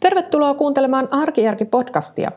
Tervetuloa kuuntelemaan Arkijärki-podcastia.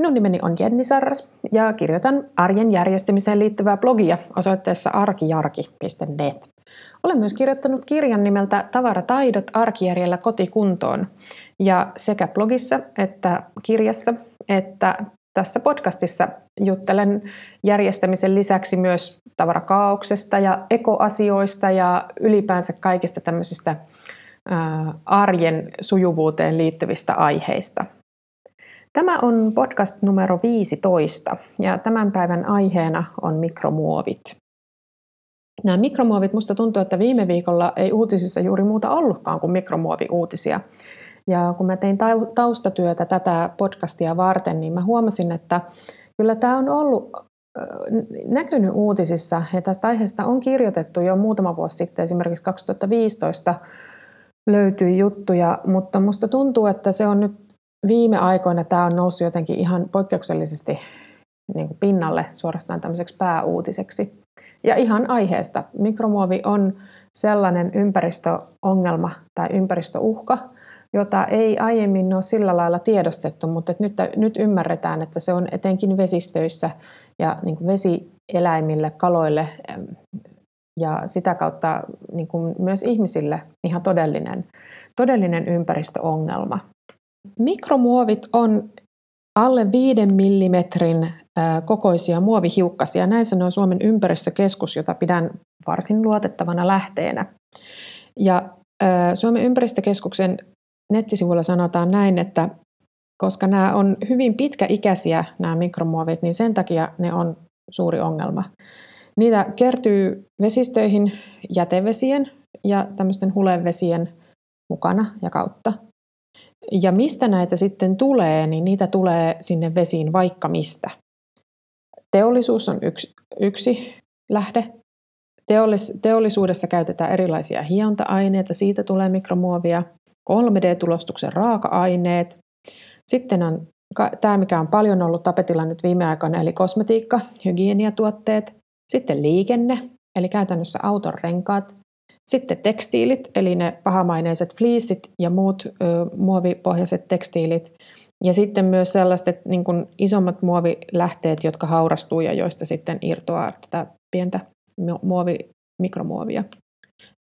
Minun nimeni on Jenni Sarras ja kirjoitan arjen järjestämiseen liittyvää blogia osoitteessa arkijarki.net. Olen myös kirjoittanut kirjan nimeltä Tavarataidot arkijärjellä kotikuntoon. Ja sekä blogissa että kirjassa että tässä podcastissa juttelen järjestämisen lisäksi myös tavarakaauksesta ja ekoasioista ja ylipäänsä kaikista tämmöisistä arjen sujuvuuteen liittyvistä aiheista. Tämä on podcast numero 15 ja tämän päivän aiheena on mikromuovit. Nämä mikromuovit, musta tuntuu, että viime viikolla ei uutisissa juuri muuta ollutkaan kuin mikromuoviuutisia. Ja kun mä tein taustatyötä tätä podcastia varten, niin mä huomasin, että kyllä tämä on ollut näkynyt uutisissa ja tästä aiheesta on kirjoitettu jo muutama vuosi sitten, esimerkiksi 2015 löytyi juttuja, mutta musta tuntuu, että se on nyt viime aikoina tämä on noussut jotenkin ihan poikkeuksellisesti niin kuin pinnalle suorastaan tämmöiseksi pääuutiseksi. Ja ihan aiheesta. Mikromuovi on sellainen ympäristöongelma tai ympäristöuhka, jota ei aiemmin ole sillä lailla tiedostettu, mutta nyt, nyt ymmärretään, että se on etenkin vesistöissä ja niin kuin vesieläimille, kaloille ja sitä kautta niin kuin myös ihmisille ihan todellinen, todellinen ympäristöongelma. Mikromuovit on alle 5 mm kokoisia muovihiukkasia. Näin sanoo Suomen ympäristökeskus, jota pidän varsin luotettavana lähteenä. Ja Suomen ympäristökeskuksen nettisivuilla sanotaan näin, että koska nämä on hyvin pitkäikäisiä nämä mikromuovit, niin sen takia ne on suuri ongelma. Niitä kertyy vesistöihin jätevesien ja tämmöisten hulevesien mukana ja kautta. Ja mistä näitä sitten tulee, niin niitä tulee sinne vesiin vaikka mistä. Teollisuus on yksi, yksi lähde. Teollis, teollisuudessa käytetään erilaisia hionta-aineita, siitä tulee mikromuovia. 3D-tulostuksen raaka-aineet. Sitten on tämä, mikä on paljon ollut tapetilla nyt viime aikoina, eli kosmetiikka, hygieniatuotteet. Sitten liikenne, eli käytännössä auton renkaat. Sitten tekstiilit, eli ne pahamaineiset fleecit ja muut ö, muovipohjaiset tekstiilit. Ja sitten myös sellaiset niin kuin isommat muovilähteet, jotka haurastuu ja joista sitten irtoaa tätä pientä muovi, mikromuovia.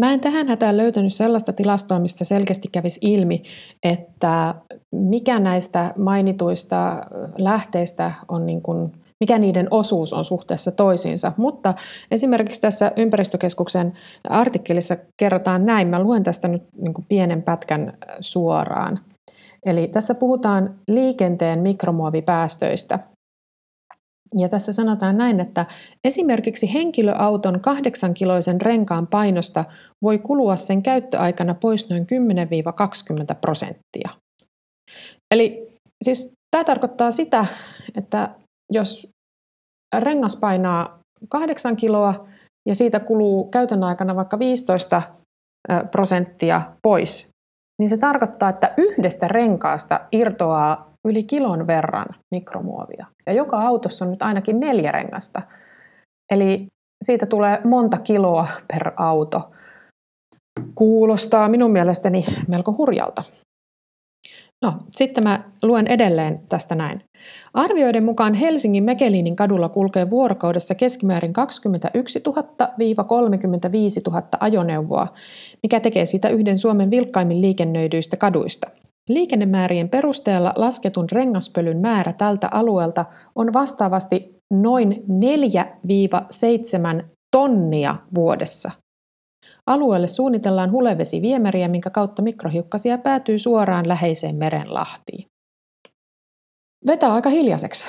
Mä en tähän hätään löytänyt sellaista tilastoa, mistä selkeästi kävisi ilmi, että mikä näistä mainituista lähteistä on niin kuin mikä niiden osuus on suhteessa toisiinsa. Mutta esimerkiksi tässä ympäristökeskuksen artikkelissa kerrotaan näin, mä luen tästä nyt niin pienen pätkän suoraan. Eli tässä puhutaan liikenteen mikromuovipäästöistä. Ja tässä sanotaan näin, että esimerkiksi henkilöauton kahdeksankiloisen renkaan painosta voi kulua sen käyttöaikana pois noin 10-20 prosenttia. Eli siis tämä tarkoittaa sitä, että jos rengas painaa 8 kiloa ja siitä kuluu käytön aikana vaikka 15 prosenttia pois, niin se tarkoittaa, että yhdestä renkaasta irtoaa yli kilon verran mikromuovia. Ja joka autossa on nyt ainakin neljä rengasta. Eli siitä tulee monta kiloa per auto. Kuulostaa minun mielestäni melko hurjalta. No, sitten mä luen edelleen tästä näin. Arvioiden mukaan Helsingin Mekelinin kadulla kulkee vuorokaudessa keskimäärin 21 000-35 000 ajoneuvoa, mikä tekee siitä yhden Suomen vilkkaimmin liikennöidyistä kaduista. Liikennemäärien perusteella lasketun rengaspölyn määrä tältä alueelta on vastaavasti noin 4-7 tonnia vuodessa – Alueelle suunnitellaan hulevesiviemäriä, minkä kautta mikrohiukkasia päätyy suoraan läheiseen merenlahtiin. Vetää aika hiljaiseksi.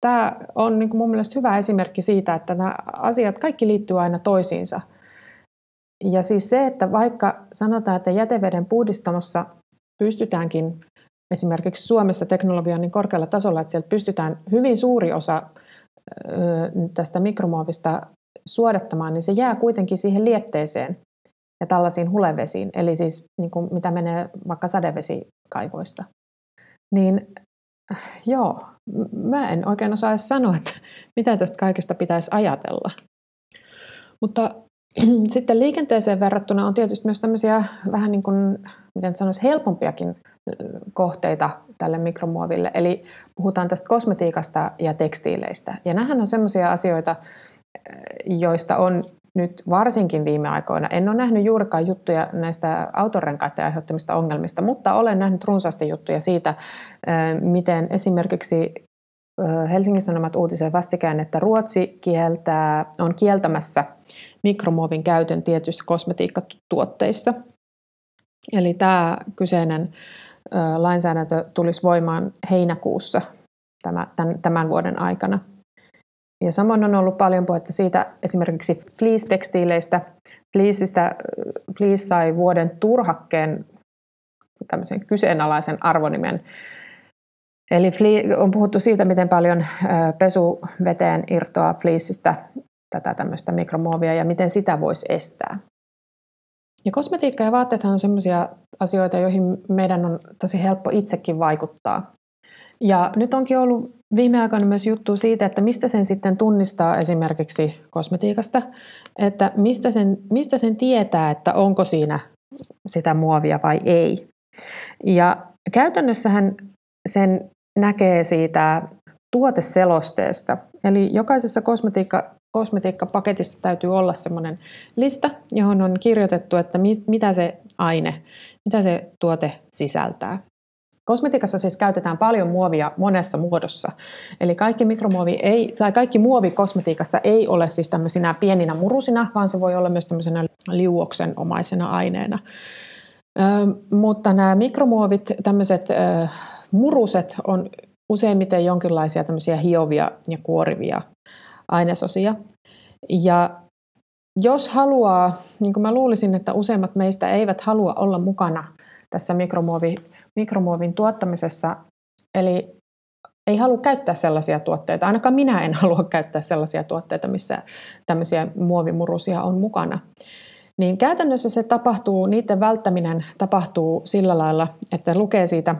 Tämä on niin kuin mun mielestä hyvä esimerkki siitä, että nämä asiat kaikki liittyy aina toisiinsa. Ja siis se, että vaikka sanotaan, että jäteveden puhdistamossa pystytäänkin esimerkiksi Suomessa teknologia on niin korkealla tasolla, että sieltä pystytään hyvin suuri osa tästä mikromuovista suodattamaan, niin se jää kuitenkin siihen lietteeseen ja tällaisiin hulevesiin, eli siis niin kuin mitä menee vaikka sadevesikaivoista. Niin joo, mä en oikein osaa edes sanoa, että mitä tästä kaikesta pitäisi ajatella. Mutta sitten liikenteeseen verrattuna on tietysti myös tämmöisiä vähän niin kuin, miten sanoisi, helpompiakin kohteita tälle mikromuoville. Eli puhutaan tästä kosmetiikasta ja tekstiileistä. Ja nämähän on sellaisia asioita, joista on nyt varsinkin viime aikoina. En ole nähnyt juurikaan juttuja näistä autorenkaiden aiheuttamista ongelmista, mutta olen nähnyt runsaasti juttuja siitä, miten esimerkiksi Helsingin Sanomat uutisoi vastikään, että Ruotsi kieltää, on kieltämässä mikromuovin käytön tietyissä kosmetiikkatuotteissa. Eli tämä kyseinen lainsäädäntö tulisi voimaan heinäkuussa tämän vuoden aikana. Ja samoin on ollut paljon puhetta siitä esimerkiksi fleece-tekstiileistä. Fleeceistä, fleece sai vuoden turhakkeen tämmöisen kyseenalaisen arvonimen. Eli on puhuttu siitä, miten paljon pesuveteen irtoaa fleeceistä tätä tämmöistä mikromuovia ja miten sitä voisi estää. Ja kosmetiikka ja vaatteethan on sellaisia asioita, joihin meidän on tosi helppo itsekin vaikuttaa. Ja nyt onkin ollut viime aikoina myös juttu siitä, että mistä sen sitten tunnistaa esimerkiksi kosmetiikasta, että mistä sen, mistä sen tietää, että onko siinä sitä muovia vai ei. Ja käytännössähän sen näkee siitä tuoteselosteesta. Eli jokaisessa kosmetiikka, kosmetiikkapaketissa täytyy olla sellainen lista, johon on kirjoitettu, että mitä se aine, mitä se tuote sisältää. Kosmetiikassa siis käytetään paljon muovia monessa muodossa. Eli kaikki mikromuovi ei, tai kaikki muovi kosmetiikassa ei ole siis tämmöisinä pieninä murusina, vaan se voi olla myös tämmöisenä liuoksen omaisena aineena. Ö, mutta nämä mikromuovit, tämmöiset ö, muruset on useimmiten jonkinlaisia tämmöisiä hiovia ja kuorivia ainesosia. Ja jos haluaa, niin kuin mä luulisin, että useimmat meistä eivät halua olla mukana tässä mikromuovi, mikromuovin tuottamisessa, eli ei halua käyttää sellaisia tuotteita, ainakaan minä en halua käyttää sellaisia tuotteita, missä tämmöisiä muovimurusia on mukana. Niin käytännössä se tapahtuu, niiden välttäminen tapahtuu sillä lailla, että lukee siitä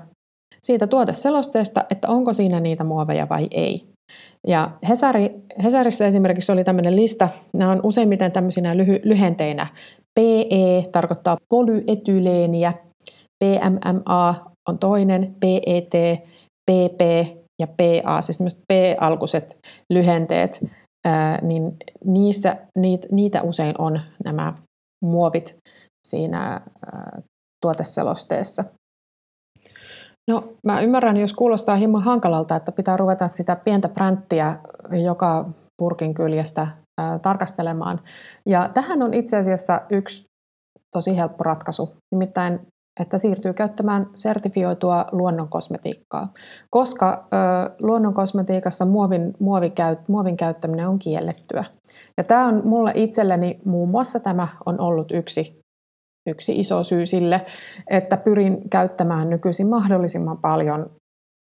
siitä tuoteselosteesta, että onko siinä niitä muoveja vai ei. Ja Hesari, Hesarissa esimerkiksi oli tämmöinen lista, nämä on useimmiten tämmöisinä lyhy, lyhenteinä. PE tarkoittaa polyetyleeniä, PMMA on toinen, PET, PP ja PA, siis tämmöiset P-alkuiset lyhenteet, niin niissä, niitä, usein on nämä muovit siinä tuoteselosteessa. No mä ymmärrän, jos kuulostaa hieman hankalalta, että pitää ruveta sitä pientä bränttiä joka purkin kyljestä tarkastelemaan. Ja tähän on itse asiassa yksi tosi helppo ratkaisu, nimittäin että siirtyy käyttämään sertifioitua luonnonkosmetiikkaa, koska ö, luonnonkosmetiikassa muovin, muovikäyt, muovin käyttäminen on kiellettyä. Ja tämä on mulle itselleni muun muassa tämä on ollut yksi yksi iso syy sille, että pyrin käyttämään nykyisin mahdollisimman paljon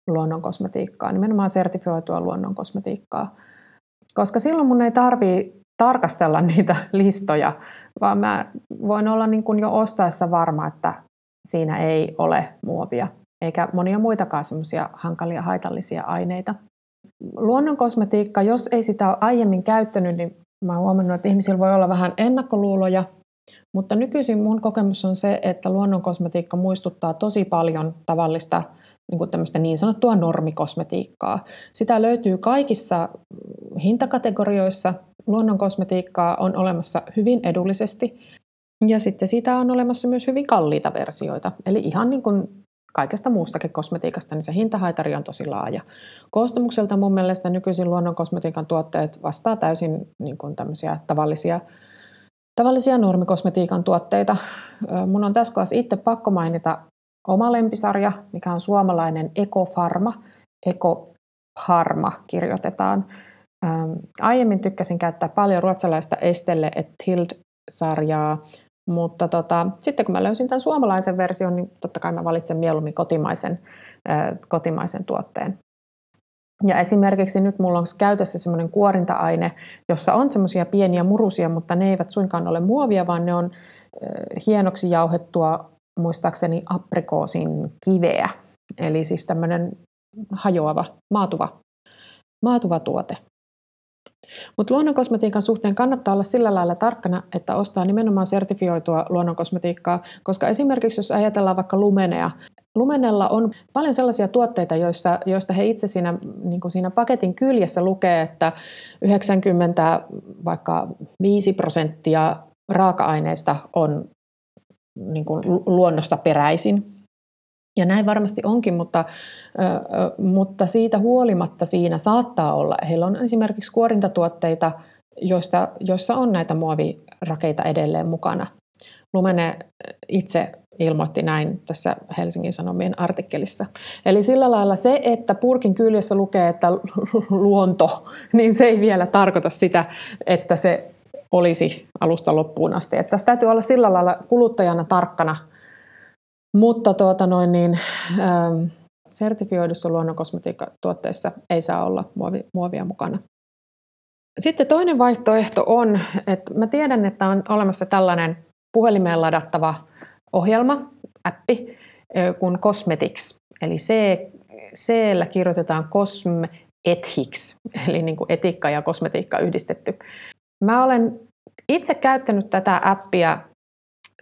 luonnonkosmetiikkaa, nimenomaan sertifioitua luonnonkosmetiikkaa. Koska silloin mun ei tarvii tarkastella niitä listoja, vaan mä voin olla niin kuin jo ostaessa varma, että siinä ei ole muovia, eikä monia muitakaan semmoisia hankalia haitallisia aineita. Luonnonkosmetiikka, jos ei sitä ole aiemmin käyttänyt, niin mä oon huomannut, että ihmisillä voi olla vähän ennakkoluuloja mutta nykyisin mun kokemus on se, että luonnonkosmetiikka muistuttaa tosi paljon tavallista niin, kuin niin sanottua normikosmetiikkaa. Sitä löytyy kaikissa hintakategorioissa. Luonnonkosmetiikkaa on olemassa hyvin edullisesti ja sitten siitä on olemassa myös hyvin kalliita versioita. Eli ihan niin kuin kaikesta muustakin kosmetiikasta, niin se hintahaitari on tosi laaja. Koostumukselta mun mielestä nykyisin luonnonkosmetiikan tuotteet vastaa täysin niin kuin tämmöisiä tavallisia tavallisia normikosmetiikan tuotteita. Mun on tässä kohdassa itse pakko mainita oma lempisarja, mikä on suomalainen Ekofarma. Ekofarma kirjoitetaan. Aiemmin tykkäsin käyttää paljon ruotsalaista Estelle et Tild-sarjaa, mutta tota, sitten kun mä löysin tämän suomalaisen version, niin totta kai mä valitsen mieluummin kotimaisen, kotimaisen tuotteen. Ja esimerkiksi nyt mulla on käytössä semmoinen kuorinta-aine, jossa on semmoisia pieniä murusia, mutta ne eivät suinkaan ole muovia, vaan ne on hienoksi jauhettua muistaakseni aprikoosin kiveä. Eli siis tämmöinen hajoava, maatuva, maatuva tuote. Mutta luonnonkosmetiikan suhteen kannattaa olla sillä lailla tarkkana, että ostaa nimenomaan sertifioitua luonnonkosmetiikkaa, koska esimerkiksi jos ajatellaan vaikka lumenea, Lumenella on paljon sellaisia tuotteita, joissa, joista he itse siinä, niin kuin siinä paketin kyljessä lukee, että 90 vaikka 5 prosenttia raaka-aineista on niin kuin luonnosta peräisin. Ja näin varmasti onkin, mutta, mutta siitä huolimatta siinä saattaa olla. Heillä on esimerkiksi kuorintatuotteita, joista, joissa on näitä muovirakeita edelleen mukana. Lumene itse ilmoitti näin tässä Helsingin Sanomien artikkelissa. Eli sillä lailla se, että purkin kyljessä lukee, että luonto, niin se ei vielä tarkoita sitä, että se olisi alusta loppuun asti. Että tässä täytyy olla sillä lailla kuluttajana tarkkana, mutta tuota noin niin, ähm, sertifioidussa luonnonkosmetiikkatuotteissa ei saa olla muovi, muovia mukana. Sitten toinen vaihtoehto on, että mä tiedän, että on olemassa tällainen puhelimeen ladattava ohjelma, appi, kuin Cosmetics. Eli C, c kirjoitetaan Cosmetics, eli niin kuin etiikka ja kosmetiikka yhdistetty. Mä olen itse käyttänyt tätä appia,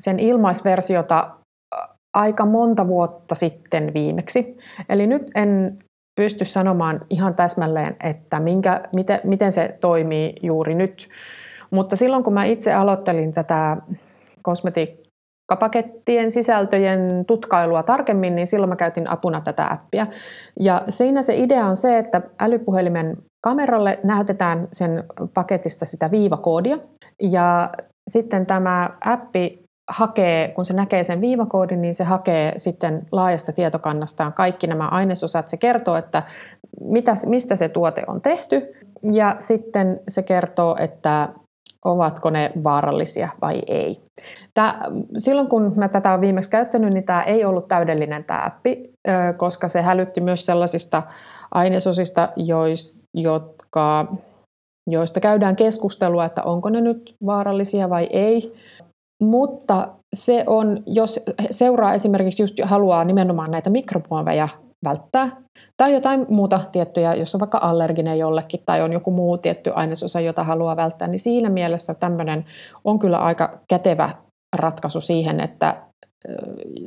sen ilmaisversiota aika monta vuotta sitten viimeksi. Eli nyt en pysty sanomaan ihan täsmälleen, että minkä, miten, miten se toimii juuri nyt. Mutta silloin kun mä itse aloittelin tätä kosmetiikkapakettien sisältöjen tutkailua tarkemmin, niin silloin mä käytin apuna tätä appia. Ja siinä se idea on se, että älypuhelimen kameralle näytetään sen paketista sitä viivakoodia. Ja sitten tämä appi hakee, kun se näkee sen viivakoodin, niin se hakee sitten laajasta tietokannastaan kaikki nämä ainesosat. Se kertoo, että mitä, mistä se tuote on tehty ja sitten se kertoo, että ovatko ne vaarallisia vai ei. Tää, silloin kun mä tätä olen viimeksi käyttänyt, niin tämä ei ollut täydellinen tämä appi, koska se hälytti myös sellaisista ainesosista, jois, jotka, joista käydään keskustelua, että onko ne nyt vaarallisia vai ei. Mutta se on, jos seuraa esimerkiksi just haluaa nimenomaan näitä mikromuoveja välttää, tai jotain muuta tiettyjä, jos on vaikka allerginen jollekin tai on joku muu tietty ainesosa, jota haluaa välttää, niin siinä mielessä tämmöinen on kyllä aika kätevä ratkaisu siihen, että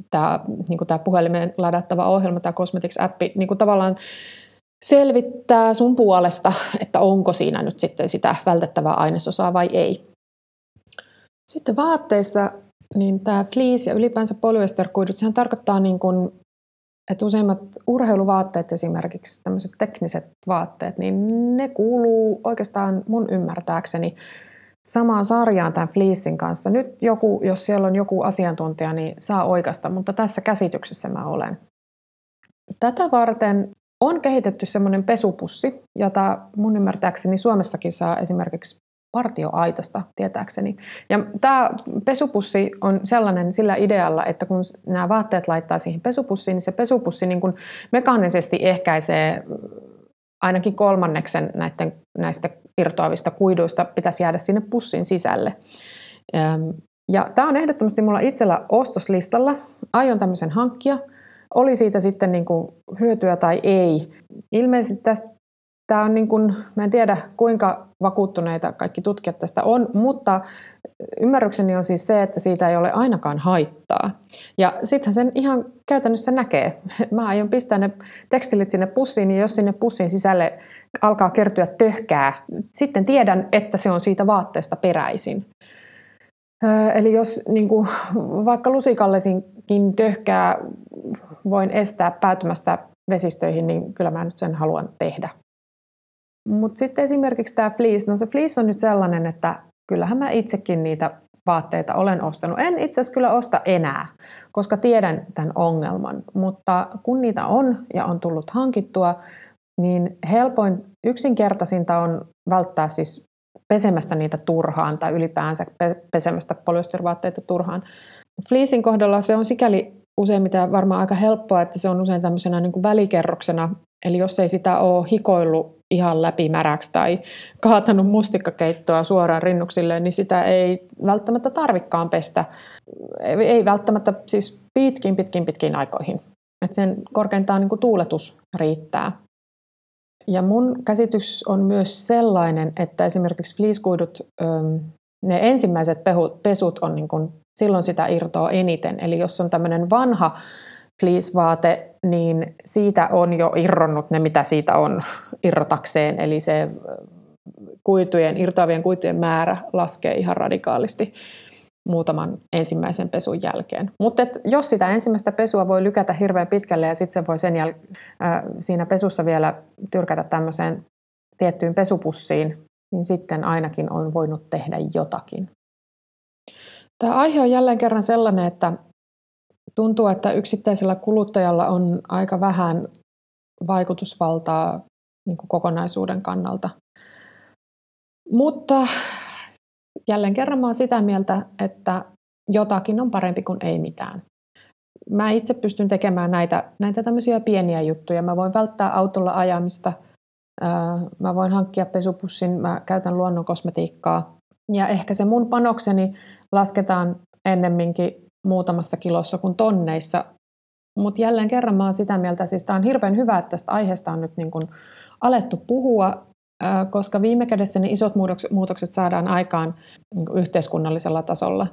tämä, niin tämä puhelimeen ladattava ohjelma, tämä Cosmetics-appi, niin tavallaan selvittää sun puolesta, että onko siinä nyt sitten sitä vältettävää ainesosaa vai ei. Sitten vaatteissa niin tämä fleece ja ylipäänsä polyesterkuidut, sehän tarkoittaa niin kuin, että useimmat urheiluvaatteet esimerkiksi, tämmöiset tekniset vaatteet, niin ne kuuluu oikeastaan mun ymmärtääkseni samaan sarjaan tämän fleecin kanssa. Nyt joku, jos siellä on joku asiantuntija, niin saa oikeasta, mutta tässä käsityksessä mä olen. Tätä varten on kehitetty semmoinen pesupussi, jota mun ymmärtääkseni Suomessakin saa esimerkiksi partioaitasta tietääkseni. Ja tämä pesupussi on sellainen sillä idealla, että kun nämä vaatteet laittaa siihen pesupussiin, niin se pesupussi niin kuin mekaanisesti ehkäisee ainakin kolmanneksen näiden, näistä irtoavista kuiduista pitäisi jäädä sinne pussin sisälle. Ja tämä on ehdottomasti mulla itsellä ostoslistalla. Aion tämmöisen hankkia. Oli siitä sitten niin kuin hyötyä tai ei. Ilmeisesti tästä Tämä on niin kuin, mä en tiedä kuinka vakuuttuneita kaikki tutkijat tästä on, mutta ymmärrykseni on siis se, että siitä ei ole ainakaan haittaa. Ja sittenhän sen ihan käytännössä näkee. Mä aion pistää ne tekstilit sinne pussiin, niin jos sinne pussin sisälle alkaa kertyä töhkää, sitten tiedän, että se on siitä vaatteesta peräisin. Eli jos niin kuin, vaikka lusikallesinkin töhkää voin estää päätymästä vesistöihin, niin kyllä mä nyt sen haluan tehdä. Mutta sitten esimerkiksi tämä fleece, no se fleece on nyt sellainen, että kyllähän mä itsekin niitä vaatteita olen ostanut. En itse asiassa kyllä osta enää, koska tiedän tämän ongelman, mutta kun niitä on ja on tullut hankittua, niin helpoin, yksinkertaisinta on välttää siis pesemästä niitä turhaan tai ylipäänsä pesemästä polyestervaatteita turhaan. Fleecin kohdalla se on sikäli useimmiten varmaan aika helppoa, että se on usein tämmöisenä niin kuin välikerroksena, eli jos ei sitä ole hikoillut ihan läpimäräksi tai kaatanut mustikkakeittoa suoraan rinnuksille, niin sitä ei välttämättä tarvikkaan pestä. Ei välttämättä siis pitkin, pitkin, pitkin aikoihin. Et sen korkeintaan niin tuuletus riittää. Ja mun käsitys on myös sellainen, että esimerkiksi fliiskuidut, ne ensimmäiset pesut on niin kuin, silloin sitä irtoa eniten. Eli jos on tämmöinen vanha fleece-vaate, niin siitä on jo irronnut ne, mitä siitä on irrotakseen. Eli se kuitujen, irtoavien kuitujen määrä laskee ihan radikaalisti muutaman ensimmäisen pesun jälkeen. Mutta jos sitä ensimmäistä pesua voi lykätä hirveän pitkälle ja sitten se voi sen jäl- äh, siinä pesussa vielä tyrkätä tämmöiseen tiettyyn pesupussiin, niin sitten ainakin on voinut tehdä jotakin. Tämä aihe on jälleen kerran sellainen, että tuntuu, että yksittäisellä kuluttajalla on aika vähän vaikutusvaltaa niin kuin kokonaisuuden kannalta. Mutta jälleen kerran mä olen sitä mieltä, että jotakin on parempi kuin ei mitään. Mä itse pystyn tekemään näitä, näitä tämmöisiä pieniä juttuja. Mä voin välttää autolla ajamista, mä voin hankkia pesupussin, mä käytän luonnon kosmetiikkaa. Ja ehkä se mun panokseni lasketaan ennemminkin muutamassa kilossa kuin tonneissa. Mutta jälleen kerran mä oon sitä mieltä, siis tämä on hirveän hyvä, että tästä aiheesta on nyt niin kun alettu puhua koska viime kädessä ne isot muutokset saadaan aikaan niin yhteiskunnallisella tasolla.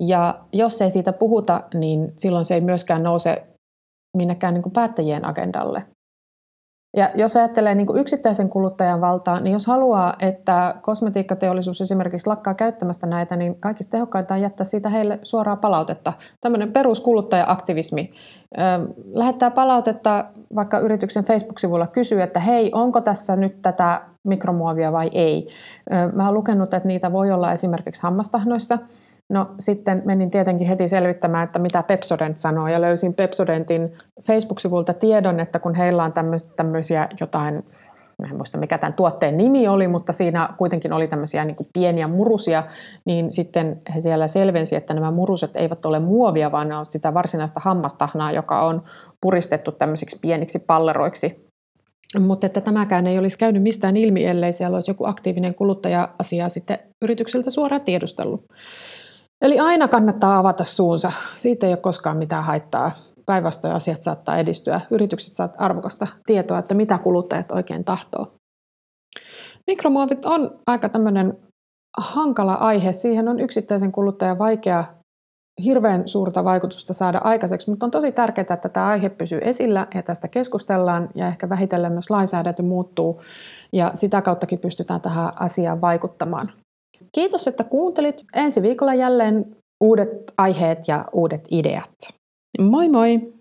Ja jos ei siitä puhuta, niin silloin se ei myöskään nouse minnekään niin päättäjien agendalle. Ja jos ajattelee niin kuin yksittäisen kuluttajan valtaa, niin jos haluaa, että kosmetiikkateollisuus esimerkiksi lakkaa käyttämästä näitä, niin kaikista tehokkainta on jättää siitä heille suoraa palautetta. Tämmöinen peruskuluttaja-aktivismi. Lähettää palautetta vaikka yrityksen Facebook-sivulla kysyy, että hei, onko tässä nyt tätä mikromuovia vai ei. Mä oon lukenut, että niitä voi olla esimerkiksi hammastahnoissa – No sitten menin tietenkin heti selvittämään, että mitä Pepsodent sanoo ja löysin Pepsodentin Facebook-sivulta tiedon, että kun heillä on tämmöisiä jotain, en muista mikä tämän tuotteen nimi oli, mutta siinä kuitenkin oli tämmöisiä niin kuin pieniä murusia, niin sitten he siellä selvensi, että nämä muruset eivät ole muovia, vaan ne on sitä varsinaista hammastahnaa, joka on puristettu tämmöisiksi pieniksi palleroiksi mutta että tämäkään ei olisi käynyt mistään ilmi, ellei siellä olisi joku aktiivinen kuluttaja-asia sitten yritykseltä suoraan tiedustellut. Eli aina kannattaa avata suunsa. Siitä ei ole koskaan mitään haittaa. Päinvastoin asiat saattaa edistyä. Yritykset saavat arvokasta tietoa, että mitä kuluttajat oikein tahtoo. Mikromuovit on aika tämmöinen hankala aihe. Siihen on yksittäisen kuluttajan vaikea hirveän suurta vaikutusta saada aikaiseksi, mutta on tosi tärkeää, että tämä aihe pysyy esillä ja tästä keskustellaan ja ehkä vähitellen myös lainsäädäntö muuttuu ja sitä kauttakin pystytään tähän asiaan vaikuttamaan. Kiitos, että kuuntelit. Ensi viikolla jälleen uudet aiheet ja uudet ideat. Moi moi!